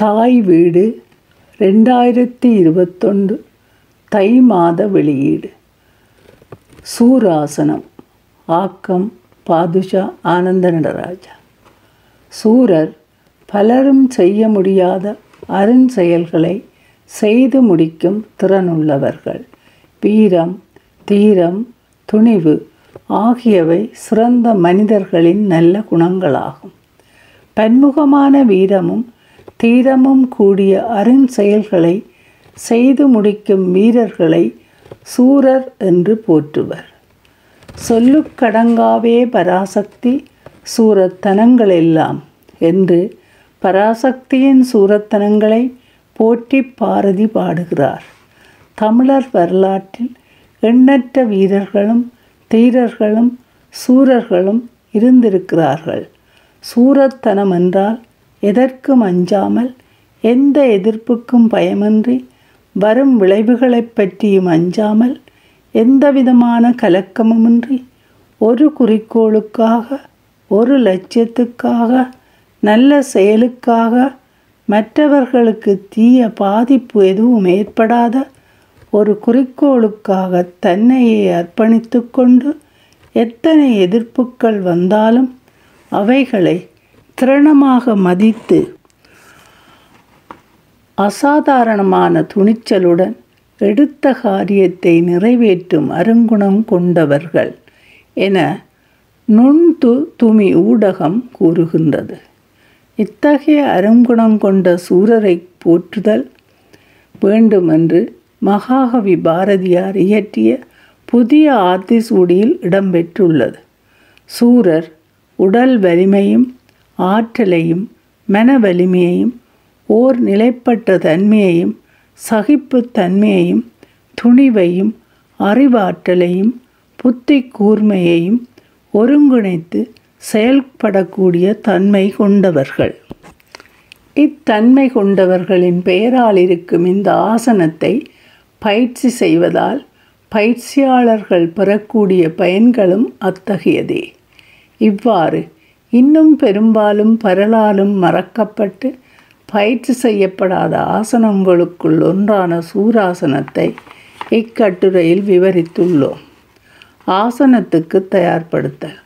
தாய் வீடு ரெண்டாயிரத்தி இருபத்தொன்று தை மாத வெளியீடு. சூராசனம். ஆக்கம் பாதுஷா ஆனந்த நடராஜா. சூரர் பலரும் செய்ய முடியாத அருண் செயல்களை செய்து முடிக்கும் திறனுள்ளவர்கள் வீரம் தீரம் துணிவு ஆகியவை சிறந்த மனிதர்களின் நல்ல குணங்களாகும். பன்முகமான வீரமும் தீரமும் கூடிய அருண் செயல்களை செய்து முடிக்கும் வீரர்களை சூரர் என்று போற்றுவர். சொல்லுக்கடங்காவே பராசக்தி சூரத்தனங்களெல்லாம் என்று பராசக்தியின் சூரத்தனங்களை போற்றி பாரதி பாடுகிறார். தமிழர் வரலாற்றில் எண்ணற்ற வீரர்களும் தீரர்களும் சூரர்களும் இருந்திருக்கிறார்கள். சூரத்தனம் என்றால் எதற்கும் அஞ்சாமல் எந்த எதிர்ப்புக்கும் பயமின்றி வரும் விளைவுகளைப் பற்றியும் அஞ்சாமல் எந்தவிதமான கலக்கமுமின்றி ஒரு குறிக்கோளுக்காக ஒரு லட்சியத்துக்காக நல்ல செயலுக்காக மற்றவர்களுக்கு தீய பாதிப்பு எதுவும் ஏற்படாத ஒரு குறிக்கோளுக்காக தன்னையே அர்ப்பணித்து கொண்டு எத்தனை எதிர்ப்புக்கள் வந்தாலும் அவைகளை திறனமாக மதித்து அசாதாரணமான துணிச்சலுடன் எடுத்த காரியத்தை நிறைவேற்றும் அருங்குணம் கொண்டவர்கள் என நுண்து துமி ஊடகம் கூறுகின்றது. இத்தகைய அருங்குணம் கொண்ட சூரரை போற்றுதல் வேண்டுமென்று மகாகவி பாரதியார் இயற்றிய புதிய ஆத்திசூடியில் இடம்பெற்றுள்ளது. சூரர் உடல் வலிமையும் ஆற்றலையும் மன வலிமையையும் ஓர் நிலைப்பட்ட தன்மையையும் சகிப்புத்தன்மையையும் துணிவையும் அறிவாற்றலையும் புத்தி கூர்மையையும் ஒருங்கிணைத்து செயல்படக்கூடிய தன்மை கொண்டவர்கள். இத்தன்மை கொண்டவர்களின் பெயரால் இருக்கும் இந்த ஆசனத்தை பயிற்சி செய்வதால் பயிற்சியாளர்கள் பெறக்கூடிய பயன்களும் அத்தகையதே. இவ்வாறு இன்னும் பெரும்பாலும் பரலாலும் மறக்கப்பட்டு பயிற்சி செய்யப்படாத ஆசனங்களுக்குள் ஒன்றான சூராசனத்தை இக்கட்டுரையில் விவரித்துள்ளோம். ஆசனத்துக்கு தயார்படுத்தல்.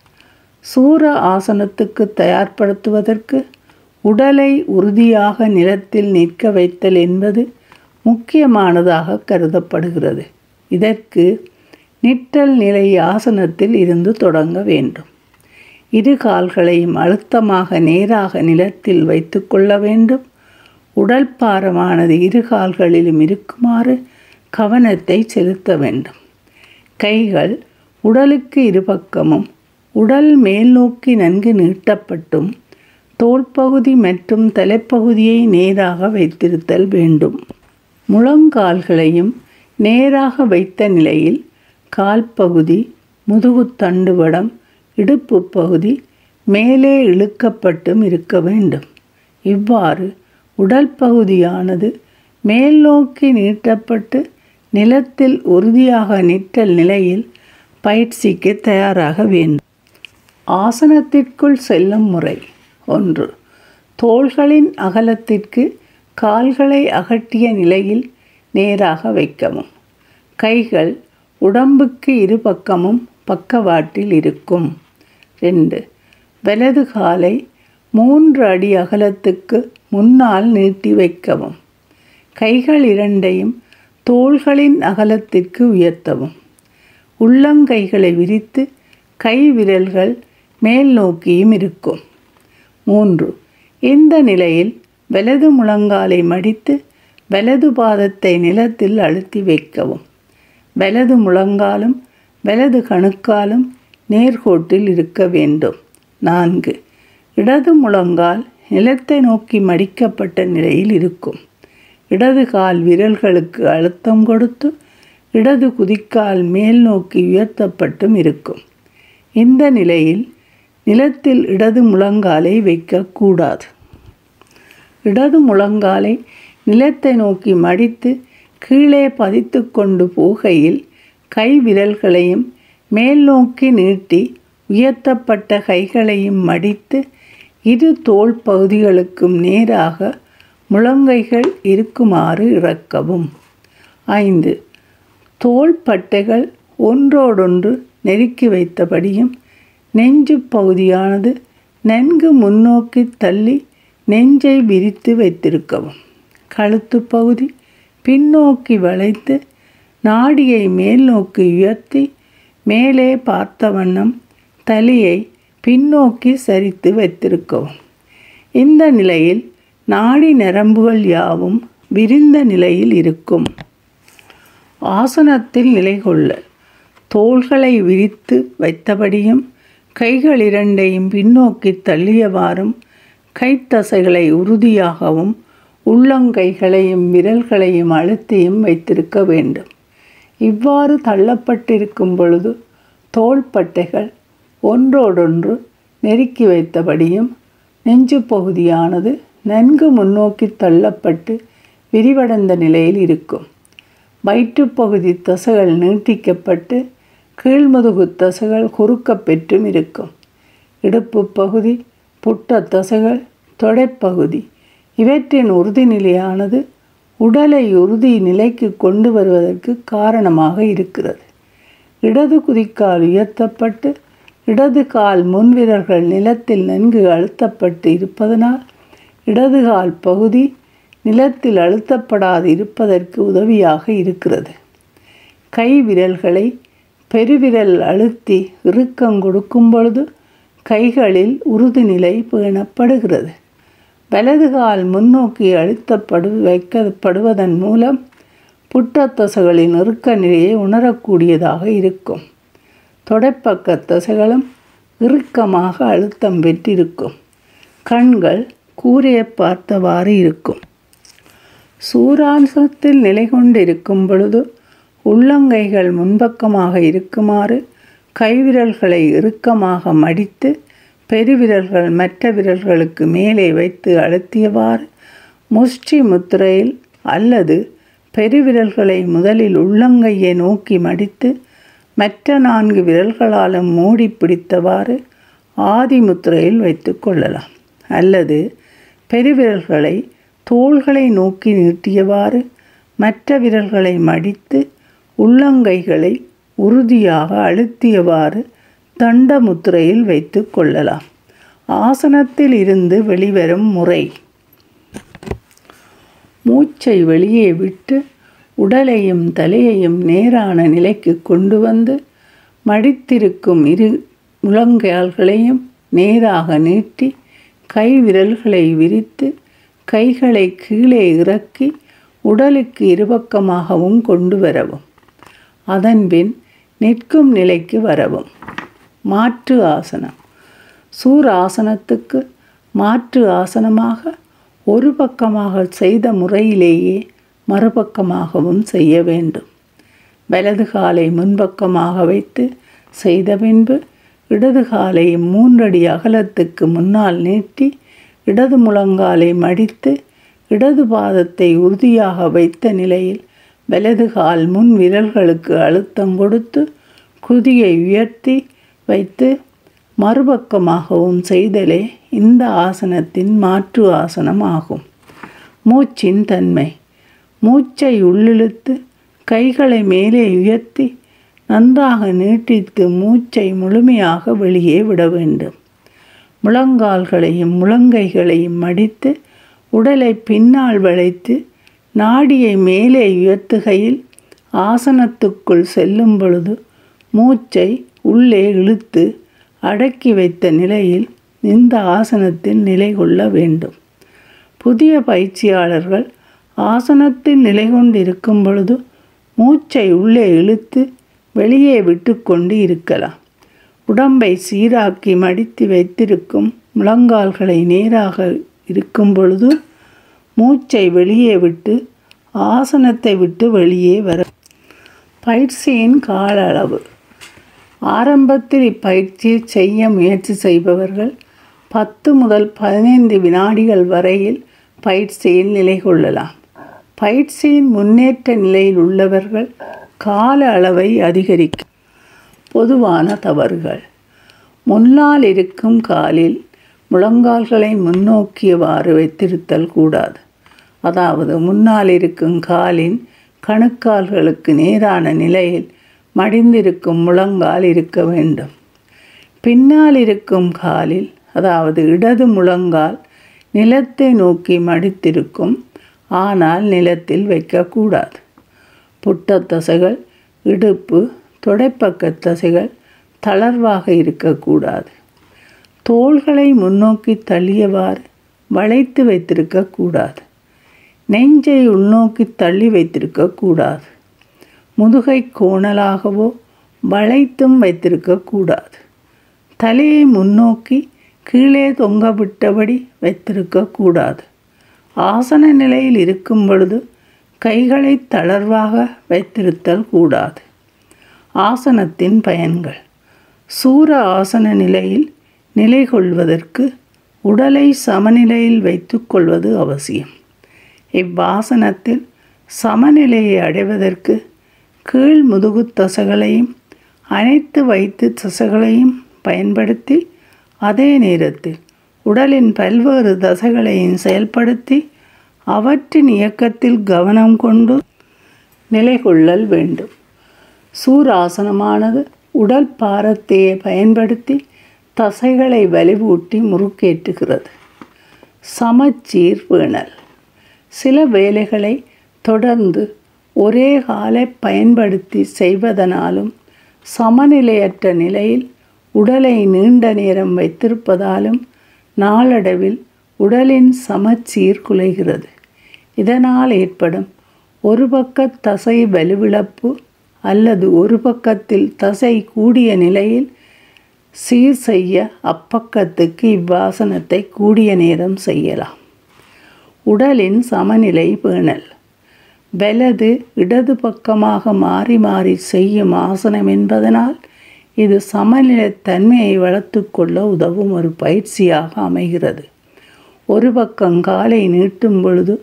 சூர ஆசனத்துக்கு தயார்படுத்துவதற்கு உடலை உறுதியாக நிலத்தில் நிற்க வைத்தல் என்பது முக்கியமானதாக கருதப்படுகிறது. இதற்கு நிற்றல் நிலை ஆசனத்தில் இருந்து தொடங்க வேண்டும். இரு கால்களையும் அழுத்தமாக நேராக நிலத்தில் வைத்து கொள்ள வேண்டும். உடல் பாரமானது இரு கால்களிலும் இருக்குமாறு கவனத்தை செலுத்த வேண்டும். கைகள் உடலுக்கு இருபக்கமும் உடல் மேல் நோக்கி நன்கு நீட்டப்பட்டும் தோள்பகுதி மற்றும் தலைப்பகுதியை நேராக வைத்திருத்தல் வேண்டும். முழங்கால்களையும் நேராக வைத்த நிலையில் கால்பகுதி முதுகுத்தண்டுவடம் இடுப்பு பகுதி மேலே இழுக்கப்பட்டும் இருக்க வேண்டும். இவ்வாறு உடல் பகுதியானது மேல் நோக்கி நீட்டப்பட்டு நிலத்தில் உறுதியாக நிற்றல் நிலையில் பயிற்சிக்கு தயாராக வேண்டும். ஆசனத்திற்குள் செல்லும் முறை ஒன்று. தோள்களின் அகலத்திற்கு கால்களை அகட்டிய நிலையில் நேராக வைக்கவும். கைகள் உடம்புக்கு இரு பக்கமும் பக்கவாட்டில் இருக்கும். ரெண்டு. வலது காலை மூன்று அடி அகலத்துக்கு முன்னால் நீட்டி வைக்கவும். கைகள் இரண்டையும் தோள்களின் அகலத்திற்கு உயர்த்தவும். உள்ளங்கைகளை விரித்து கை விரல்கள் மேல் நோக்கியும் இருக்கும். மூன்று. இந்த நிலையில் வலது முழங்காலை மடித்து வலது பாதத்தை நிலத்தில் அழுத்தி வைக்கவும். வலது முழங்காலும் வலது கணுக்காலும் நேர்கோட்டில் இருக்க வேண்டும். நான்கு. இடது முழங்கால் நிலத்தை நோக்கி மடிக்கப்பட்ட நிலையில் இருக்கும். இடது கால் விரல்களுக்கு அழுத்தம் கொடுத்து இடது குதிக்கால் மேல் நோக்கி உயர்த்தப்பட்டும் இருக்கும். இந்த நிலையில் நிலத்தில் இடது முழங்காலை வைக்கக்கூடாது. இடது முழங்காலை நிலத்தை நோக்கி மடித்து கீழே பதித்து கொண்டு போகையில் கை விரல்களையும் மேல் நோக்கி நீட்டி உயர்த்தப்பட்ட கைகளையும் மடித்து இரு தோல் பகுதிகளுக்கும் நேராக முழங்கைகள் இருக்குமாறு இறக்கவும். ஐந்து. தோள்பட்டைகள் ஒன்றோடொன்று நெருக்கி வைத்தபடியும் நெஞ்சு பகுதியானது நன்கு முன்னோக்கி தள்ளி நெஞ்சை விரித்து வைத்திருக்கவும். கழுத்து பகுதி பின்னோக்கி வளைத்து நாடியை மேல் நோக்கி உயர்த்தி மேலே பார்த்த வண்ணம் தலையை பின்னோக்கி சரித்து வைத்திருக்கவும். இந்த நிலையில் நாடி நரம்புகள் யாவும் விரிந்த நிலையில் இருக்கும். ஆசனத்தில் நிலை கொள்ள தோள்களை விரித்து வைத்தபடியும் கைகள் இரண்டையும் பின்னோக்கி தள்ளியவாறும் கைத்தசைகளை உறுதியாகவும் உள்ளங்கைகளையும் விரல்களையும் அழுத்தியும் வைத்திருக்க வேண்டும். இவ்வாறு தள்ளப்பட்டிருக்கும் பொழுது தோள்பட்டைகள் ஒன்றோடொன்று நெருக்கி வைத்தபடியும் நெஞ்சு பகுதியானது நன்கு முன்னோக்கி தள்ளப்பட்டு விரிவடைந்த நிலையில் இருக்கும். வயிற்றுப்பகுதி தசைகள் நீட்டிக்கப்பட்டு கீழ்முதுகு தசைகள் குறுக்க பெற்றும் இருக்கும். இடுப்பு பகுதி புட்ட தசைகள் தொடைப்பகுதி இவற்றின் உறுதிநிலையானது உடலை உறுதி நிலைக்கு கொண்டு வருவதற்கு காரணமாக இருக்கிறது. இடது குதிக்கால் உயர்த்தப்பட்டு இடது கால் முன்விரல்கள் நிலத்தில் நன்கு அழுத்தப்பட்டு இருப்பதனால் இடது கால் பகுதி நிலத்தில் அழுத்தப்படாது இருப்பதற்கு உதவியாக இருக்கிறது. கை விரல்களை பெருவிரல் அழுத்தி இறுக்கம் கொடுக்கும் பொழுது கைகளில் உறுதிநிலை பேணப்படுகிறது. வலது கால் முன்னோக்கி அழுத்தப்படு வைக்கப்படுவதன் மூலம் புட்டத்தசைகளின் இறுக்க நிலையை உணரக்கூடியதாக இருக்கும். தொடைப்பக்க தசைகளும் இறுக்கமாக அழுத்தம் பெற்றிருக்கும். கண்கள் கூரையை பார்த்தவாறு இருக்கும். சூராசத்தில் நிலை கொண்டிருக்கும் பொழுது உள்ளங்கைகள் முன்பக்கமாக இருக்குமாறு கைவிரல்களை இறுக்கமாக மடித்து பெருவிரல்கள் மற்ற விரல்களுக்கு மேலே வைத்து அழுத்தியவாறு முஷ்டி முத்திரையில் அல்லது பெருவிரல்களை முதலில் உள்ளங்கையை நோக்கி மடித்து மற்ற நான்கு விரல்களாலும் மூடி பிடித்தவாறு ஆதி முத்திரையில் வைத்து கொள்ளலாம். அல்லது பெருவிரல்களை தோள்களை நோக்கி நீட்டியவாறு மற்ற விரல்களை மடித்து உள்ளங்கைகளை உறுதியாக அழுத்தியவாறு தண்ட முத்திரையில் வைத்து கொள்ளலாம். ஆசனத்தில் இருந்து வெளிவரும் முறை. மூச்சை வெளியே விட்டு உடலையும் தலையையும் நேரான நிலைக்கு கொண்டு வந்து மடித்திருக்கும் இரு முழங்கால்களையும் நேராக நீட்டி கை விரல்களை விரித்து கைகளை கீழே இறக்கி உடலுக்கு இருபக்கமாகவும் கொண்டு வரவும். அதன்பின் நிற்கும் நிலைக்கு வரவும். மாற்று ஆசனம். சூர் ஆசனத்துக்கு மாற்று ஆசனமாக ஒரு பக்கமாக செய்த முறையிலேயே மறுபக்கமாகவும் செய்ய வேண்டும். வலது காலை முன்பக்கமாக வைத்து செய்த பின்பு இடது காலை மூன்றடி அகலத்துக்கு முன்னால் நீட்டி இடது முழங்காலை மடித்து இடது பாதத்தை உறுதியாக வைத்த நிலையில் வலது கால் முன் விரல்களுக்கு அழுத்தம் கொடுத்து குதியை உயர்த்தி வைத்து மறுபக்கமாகவும் செய்தலே இந்த ஆசனத்தின் மாற்று ஆசனம் ஆகும் மூச்சின் தன்மை. மூச்சை உள்ளிழுத்து கைகளை மேலே உயர்த்தி நன்றாக நீட்டித்து மூச்சை முழுமையாக வெளியே விட வேண்டும். முழங்கால்களையும் முழங்கைகளையும் மடித்து உடலை பின்னால் வளைத்து நாடியை மேலே உயர்த்துகையில் ஆசனத்துக்குள் செல்லும் பொழுது மூச்சை உள்ளே இழுத்து அடக்கி வைத்த நிலையில் இந்த ஆசனத்தில் நிலை கொள்ள வேண்டும். புதிய பயிற்சியாளர்கள் ஆசனத்தில் நிலை கொண்டிருக்கும் பொழுது மூச்சை உள்ளே இழுத்து வெளியே விட்டு கொண்டு இருக்கலாம். உடம்பை சீராக்கி மடித்து வைத்திருக்கும் முழங்கால்களை நேராக இருக்கும் பொழுது மூச்சை வெளியே விட்டு ஆசனத்தை விட்டு வெளியே வர பயிற்சியின் கால அளவு ஆரம்பத்தில் இப்பயிற்சியை செய்ய முயற்சி செய்பவர்கள் பத்து முதல் பதினைந்து வினாடிகள் வரையில் பயிற்சியில் நிலை கொள்ளலாம். பயிற்சியின் முன்னேற்ற நிலையில் உள்ளவர்கள் கால அளவை அதிகரிக்க பொதுவான தவறுகள். முன்னால் இருக்கும் காலில் முழங்கால்களை முன்னோக்கியவாறு வைத்திருத்தல் கூடாது. அதாவது முன்னால் இருக்கும் காலின் கணுக்கால்களுக்கு நேரான நிலையில் மடிந்திருக்கும் முழங்கால் இருக்க வேண்டும். பின்னால் இருக்கும் காலில் அதாவது இடது முழங்கால் நிலத்தை நோக்கி மடித்திருக்கும் ஆனால் நிலத்தில் வைக்கக்கூடாது. புட்டத்தசைகள் இடுப்பு தொடைப்பக்க தசைகள் தளர்வாக இருக்கக்கூடாது. தோள்களை முன்னோக்கி தள்ளியவாறு வளைத்து வைத்திருக்கக்கூடாது. நெஞ்சை உள்நோக்கி தள்ளி வைத்திருக்கக்கூடாது. முதுகை கோணலாகவோ வளைத்தும் வைத்திருக்கக்கூடாது தலையை முன்னோக்கி கீழே தொங்கவிட்டபடி வைத்திருக்கக்கூடாது ஆசன நிலையில் இருக்கும் பொழுது கைகளை தளர்வாக வைத்திருத்தல் கூடாது. ஆசனத்தின் பயன்கள். சூர ஆசன நிலையில் நிலை கொள்வதற்கு உடலை சமநிலையில் வைத்துக்கொள்வது அவசியம். இவ்வாசனத்தில் சமநிலையை அடைவதற்கு கீழ் முதுகு தசைகளையும் அனைத்து வைத்து தசைகளையும் பயன்படுத்தி அதே நேரத்தில் உடலின் பல்வேறு தசைகளையும் செயல்படுத்தி அவற்றின் இயக்கத்தில் கவனம் கொண்டு நிலை கொள்ளல் வேண்டும். சூராசனமானது உடல் பாரத்தையே பயன்படுத்தி தசைகளை வலிவூட்டி முறுக்கேற்றுகிறது. சமச்சீர் வீணல். சில வேலைகளை தொடர்ந்து ஒரே காலை பயன்படுத்தி செய்வதனாலும் சமநிலையற்ற நிலையில் உடலை நீண்ட நேரம் வைத்திருப்பதாலும் நாளடைவில் உடலின் சமச்சீர் குலைகிறது. இதனால் ஏற்படும் ஒரு பக்க தசை வலுவிழப்பு அல்லது ஒரு பக்கத்தில் தசை கூடிய நிலையில் சீர் செய்ய அப்பக்கத்துக்கு இவ்வாசனத்தை கூடிய நேரம் செய்யலாம். உடலின் சமநிலை பேணல். வலது இடது பக்கமாக மாறி மாறி செய்யும் ஆசனம் என்பதனால் இது சமநிலைத்தன்மையை வளர்த்து கொள்ள உதவும் ஒரு பயிற்சியாக அமைகிறது. ஒரு பக்கம் காலை நீட்டும் பொழுது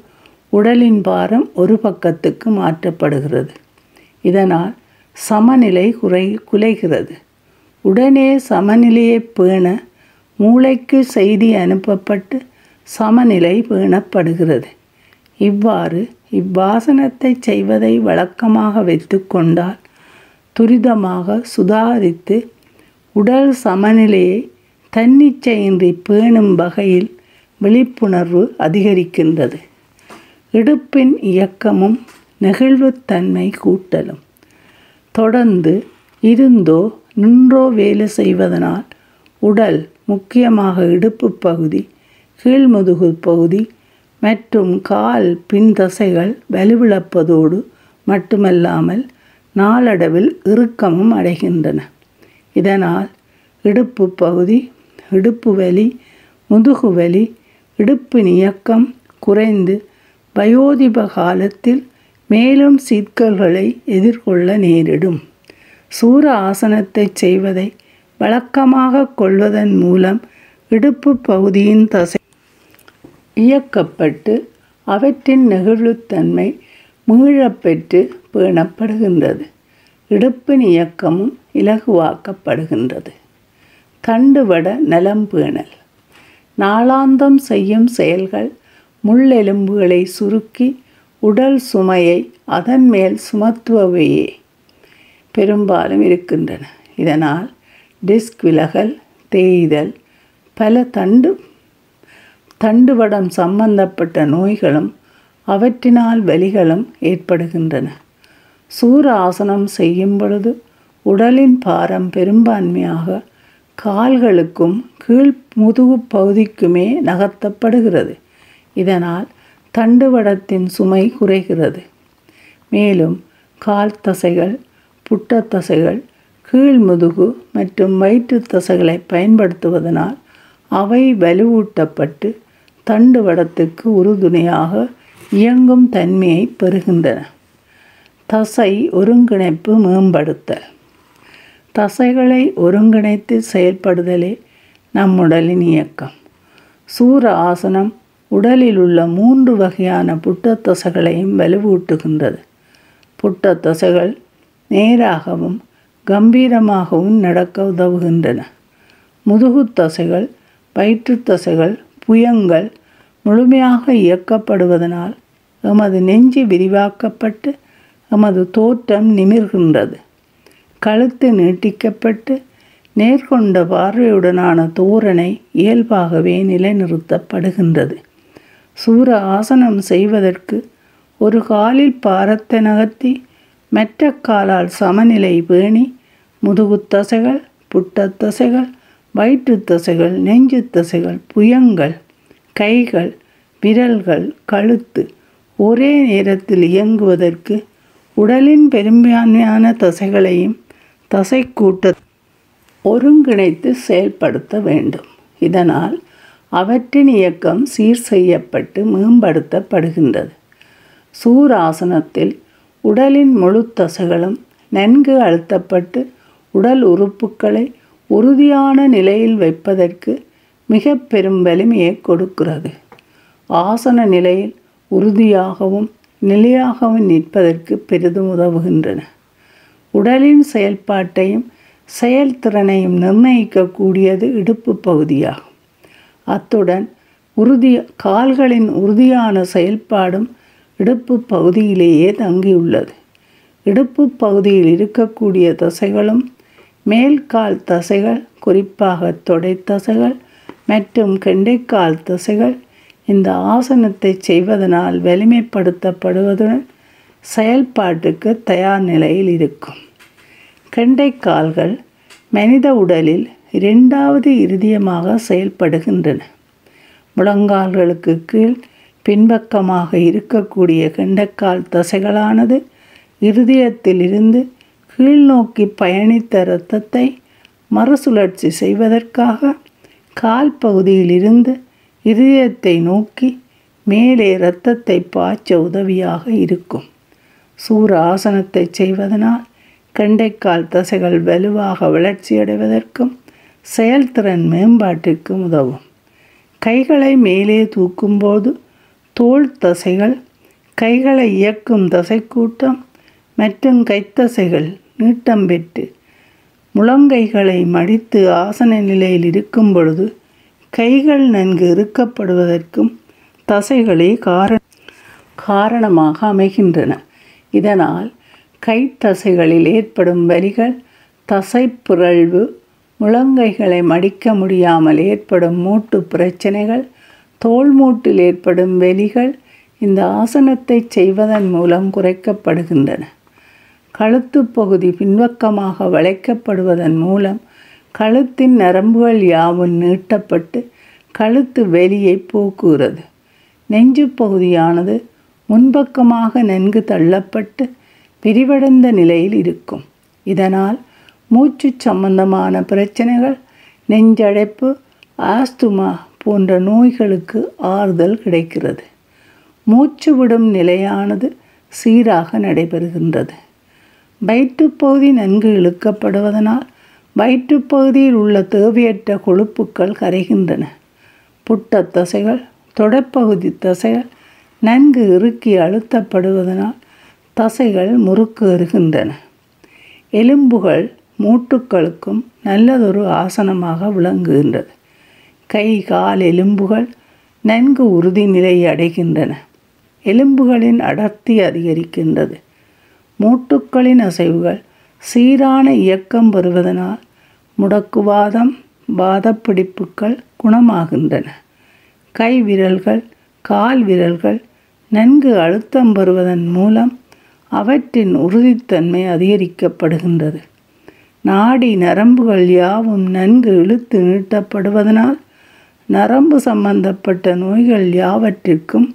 உடலின் பாரம் ஒரு பக்கத்துக்கு மாற்றப்படுகிறது. இதனால் சமநிலை குறை குலைகிறது. உடனே சமநிலையை பேண மூளைக்கு செய்தி அனுப்பப்பட்டு சமநிலை பேணப்படுகிறது. இவ்வாறு இவ்வாசனத்தை செய்வதை வழக்கமாக வைத்து கொண்டால் துரிதமாக சுதாரித்து உடல் சமநிலையை தன்னிச்சையின்றி பேணும் வகையில் விழிப்புணர்வு அதிகரிக்கின்றது. இடுப்பின் இயக்கமும் நெகிழ்வுத்தன்மை கூட்டலும். தொடர்ந்து இருந்தோ நின்றோ வேலை செய்வதனால் உடல் முக்கியமாக இடுப்பு பகுதி கீழ்முதுகு பகுதி மற்றும் கால் பின்தசைகள் வலுவிழப்பதோடு மட்டுமல்லாமல் நாளடைவில் இறுக்கமும் அடைகின்றன. இதனால் இடுப்பு பகுதி இடுப்பு வலி முதுகு வலி இடுப்பின் இயக்கம் குறைந்து வயோதிப காலத்தில் மேலும் சிக்கல்களை எதிர்கொள்ள நேரிடும். சூர ஆசனத்தை செய்வதை வழக்கமாக கொள்வதன் மூலம் இடுப்பு பகுதியின் தசை இயக்கப்பட்டு அவற்றின் நெகிழ்வுத்தன்மை மீளப்பெற்று பேணப்படுகின்றது. இடுப்பின் இயக்கமும் இலகுவாக்கப்படுகின்றது. தண்டுவட நலம் பேணல். நாளாந்தம் செய்யும் செயல்கள் முள்ளெலும்புகளை சுருக்கி உடல் சுமையை அதன் மேல் சுமத்துபவையே பெரும்பாலும் இருக்கின்றன. இதனால் டிஸ்க் விலகல் தேய்தல் பல தண்டு தண்டுவடம் சம்பந்தப்பட்ட நோய்களும் அவற்றினால் வலிகளும் ஏற்படுகின்றன. சூர ஆசனம் செய்யும் பொழுது உடலின் பாரம் பெரும்பான்மையாக கால்களுக்கும் கீழ் முதுகு பகுதிக்குமே நகர்த்தப்படுகிறது. இதனால் தண்டுவடத்தின் சுமை குறைகிறது. மேலும் கால் தசைகள் புட்டத்தசைகள் கீழ் முதுகு மற்றும் வயிற்று தசைகளை பயன்படுத்துவதனால் அவை வலுவூட்டப்பட்டு தண்டுவடத்துக்கு உறுதுணையாக இயங்கும் தன்மையை பெறுகின்றன. தசை ஒருங்கிணைப்பு மேம்படுத்தல் தசைகளை ஒருங்கிணைத்து செயல்படுதலே நம் உடலின் இயக்கம். சூர ஆசனம் உடலில் உள்ள மூன்று வகையான புட்ட தசைகளையும் வலுவூட்டுகின்றது. புட்ட தசைகள் நேராகவும் கம்பீரமாகவும் நடக்க உதவுகின்றன. முதுகு தசைகள் வயிற்று தசைகள் புயங்கள் முழுமையாக இயக்கப்படுவதனால் எமது நெஞ்சு விரிவாக்கப்பட்டு எமது தோற்றம் நிமிர்கின்றது. கழுத்து நீட்டிக்கப்பட்டு நேர்கொண்ட பார்வையுடனான தோரணை இயல்பாகவே நிலைநிறுத்தப்படுகின்றது. சூர ஆசனம் செய்வதற்கு ஒரு காலில் பாரத்தை நகர்த்தி மற்ற காலால் சமநிலை பேணி முதுகு தசைகள் புட்ட தசைகள் வயிற்று தசைகள் நெஞ்சு தசைகள் புயங்கள் கைகள் விரல்கள் கழுத்து ஒரே நேரத்தில் இயங்குவதற்கு உடலின் பெரும்பான்மையான தசைகளையும் தசைக்கூட்ட ஒருங்கிணைத்து செயல்படுத்த வேண்டும். இதனால் அவற்றின் இயக்கம் சீர் செய்யப்பட்டு மேம்படுத்தப்படுகின்றது. சூராசனத்தில் உடலின் முழு தசைகளும் நன்கு அழுத்தப்பட்டு உடல் உறுப்புகளை உறுதியான நிலையில் வைப்பதற்கு மிக பெரும் வலிமையை கொடுக்கிறது. ஆசன நிலையில் உறுதியாகவும் நிலையாகவும் நிற்பதற்கு பெரிதும் உதவுகின்றன. உடலின் செயல்பாட்டையும் செயல்திறனையும் நிர்ணயிக்கக்கூடியது இடுப்பு பகுதியாகும். அத்துடன் உறுதி கால்களின் உறுதியான செயல்பாடும் இடுப்பு பகுதியிலேயே தங்கியுள்ளது. இடுப்பு பகுதியில் இருக்கக்கூடிய தசைகளும் மேல்கால் தசைகள் குறிப்பாக தொடை தசைகள் மற்றும் கெண்டைக்கால் தசைகள் இந்த ஆசனத்தை செய்வதனால் வலிமைப்படுத்தப்படுவதுடன் செயல்பாட்டுக்கு தயார் நிலையில் இருக்கும். கெண்டைக்கால்கள் மனித உடலில் இரண்டாவது இறுதியமாக செயல்படுகின்றன. முழங்கால்களுக்கு கீழ் பின்பக்கமாக இருக்கக்கூடிய கெண்டைக்கால் தசைகளானது இருதயத்திலிருந்து கீழ்நோக்கி பயணித்த இரத்தத்தை மறுசுழற்சி செய்வதற்காக கால் பகுதியிலிருந்து இதயத்தை நோக்கி மேலே இரத்தத்தை பாய்ச்ச உதவியாக இருக்கும். சூர ஆசனத்தை செய்வதனால் கெண்டைக்கால் தசைகள் வலுவாக வளர்ச்சியடைவதற்கும் செயல்திறன் மேம்பாட்டிற்கும் உதவும். கைகளை மேலே தூக்கும்போது தோள் தசைகள் கைகளை இயக்கும் தசைக்கூட்டம் மற்றும் கைத்தசைகள் நீட்டம் பெற்று முழங்கைகளை மடித்து ஆசன நிலையில் இருக்கும் பொழுது கைகள் நன்கு இறுக்கப்படுவதற்கும் தசைகளே கார காரணமாக அமைகின்றன. இதனால் கை தசைகளில் ஏற்படும் வலிகள் தசைப்பிறழ்வு முழங்கைகளை மடிக்க முடியாமல் ஏற்படும் மூட்டு பிரச்சனைகள் தோல் மூட்டில் ஏற்படும் வெளிகள் இந்த ஆசனத்தை செய்வதன் மூலம் குறைக்கப்படுகின்றன. கழுத்து பகுதி பின்பக்கமாக வளைக்கப்படுவதன் மூலம் கழுத்தின் நரம்புகள் யாவும் நீட்டப்பட்டு கழுத்து வெளியை போக்குகிறது. நெஞ்சு பகுதியானது முன்பக்கமாக நன்கு தள்ளப்பட்டு விரிவடைந்த நிலையில் இருக்கும். இதனால் மூச்சு சம்பந்தமான பிரச்சனைகள் நெஞ்சடைப்பு ஆஸ்துமா போன்ற நோய்களுக்கு ஆறுதல் கிடைக்கிறது. மூச்சு விடும் நிலையானது சீராக நடைபெறுகின்றது. வயிற்றுப்பகுதி நன்கு இழுக்கப்படுவதனால் வயிற்றுப்பகுதியில் உள்ள தேவையற்ற கொழுப்புக்கள் கரைகின்றன. புட்ட தசைகள் தொடப்பகுதி தசைகள் நன்கு இறுக்கி அழுத்தப்படுவதனால் தசைகள் முறுக்கேறுகின்றன எலும்புகள் மூட்டுக்களுக்கும் நல்லதொரு ஆசனமாக விளங்குகின்றது. கை கால் எலும்புகள் நன்கு உறுதி நிலையை அடைகின்றன. எலும்புகளின் அடர்த்தி அதிகரிக்கின்றது. மூட்டுக்களின் அசைவுகள் சீரான இயக்கம் பெறுவதனால் முடக்குவாதம் வாதப்பிடிப்புகள் குணமாகின்றன. கை விரல்கள் கால் விரல்கள் நன்கு அழுத்தம் பெறுவதன் மூலம் அவற்றின் உறுதித்தன்மை அதிகரிக்கப்படுகின்றது. நாடி நரம்புகள் யாவும் நன்கு இழுத்து நீட்டப்படுவதனால் நரம்பு சம்பந்தப்பட்ட நோய்கள் யாவற்றிற்கும்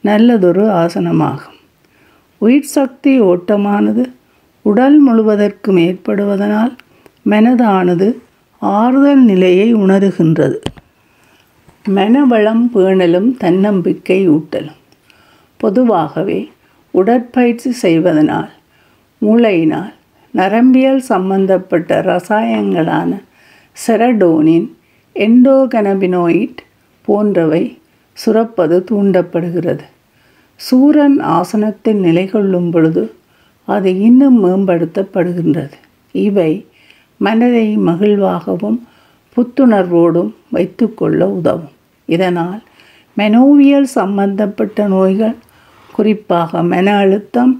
நல்லதொரு ஆசனமாகும். உயிர் சக்தி ஓட்டமானது உடல் முழுவதற்கும் ஏற்படுவதனால் மெனதானது ஆறுதல் நிலையை உணருகின்றது. மெனவளம் பேணலும் தன்னம்பிக்கை ஊட்டலும். பொதுவாகவே உடற்பயிற்சி செய்வதனால் மூளையினால் நரம்பியல் சம்பந்தப்பட்ட ரசாயனங்களான செரடோனின் எண்டோகனபினோயிட் போன்றவை சுரப்பது தூண்டப்படுகிறது. சூரன் ஆசனத்தில் நிலை கொள்ளும் பொழுது அது இன்னும் மேம்படுத்தப்படுகின்றது. இவை மனதை மகிழ்வாகவும் புத்துணர்வோடும் வைத்துக்கொள்ள உதவும். இதனால் மெனோவியல் சம்பந்தப்பட்ட நோய்கள் குறிப்பாக மன அழுத்தம்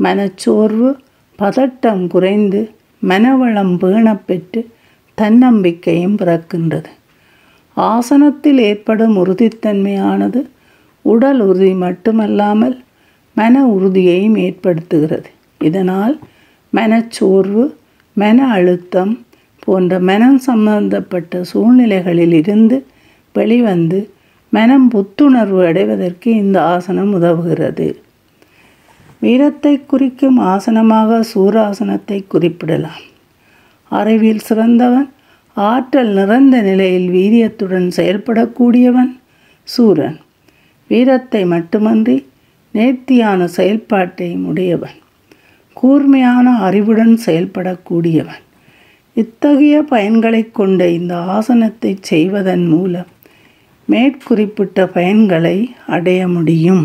மனச்சோர்வு பதட்டம் குறைந்து மனவளம் பேணப்பெற்று தன்னம்பிக்கையும் பிறக்கின்றது. ஆசனத்தில் ஏற்படும் உறுதித்தன்மையானது உடல் உறுதி மட்டுமல்லாமல் மன உறுதியையும் ஏற்படுத்துகிறது. இதனால் மனச்சோர்வு மன அழுத்தம் போன்ற மனம் சம்பந்தப்பட்ட சூழ்நிலைகளில் இருந்து வெளிவந்து மனம் புத்துணர்வு அடைவதற்கு இந்த ஆசனம் உதவுகிறது. வீரத்தை குறிக்கும் ஆசனமாக சூராசனத்தை குறிப்பிடலாம். அறிவில் சிறந்தவன் ஆற்றல் நிறைந்த நிலையில் வீரியத்துடன் செயல்படக்கூடியவன் சூரன். வீரத்தை மட்டுமன்றி நேர்த்தியான செயல்பாட்டை உடையவன். கூர்மையான அறிவுடன் செயல்படக்கூடியவன். இத்தகைய பயன்களை கொண்ட இந்த ஆசனத்தை செய்வதன் மூலம் மேற்குறிப்பிட்ட பயன்களை அடைய முடியும்.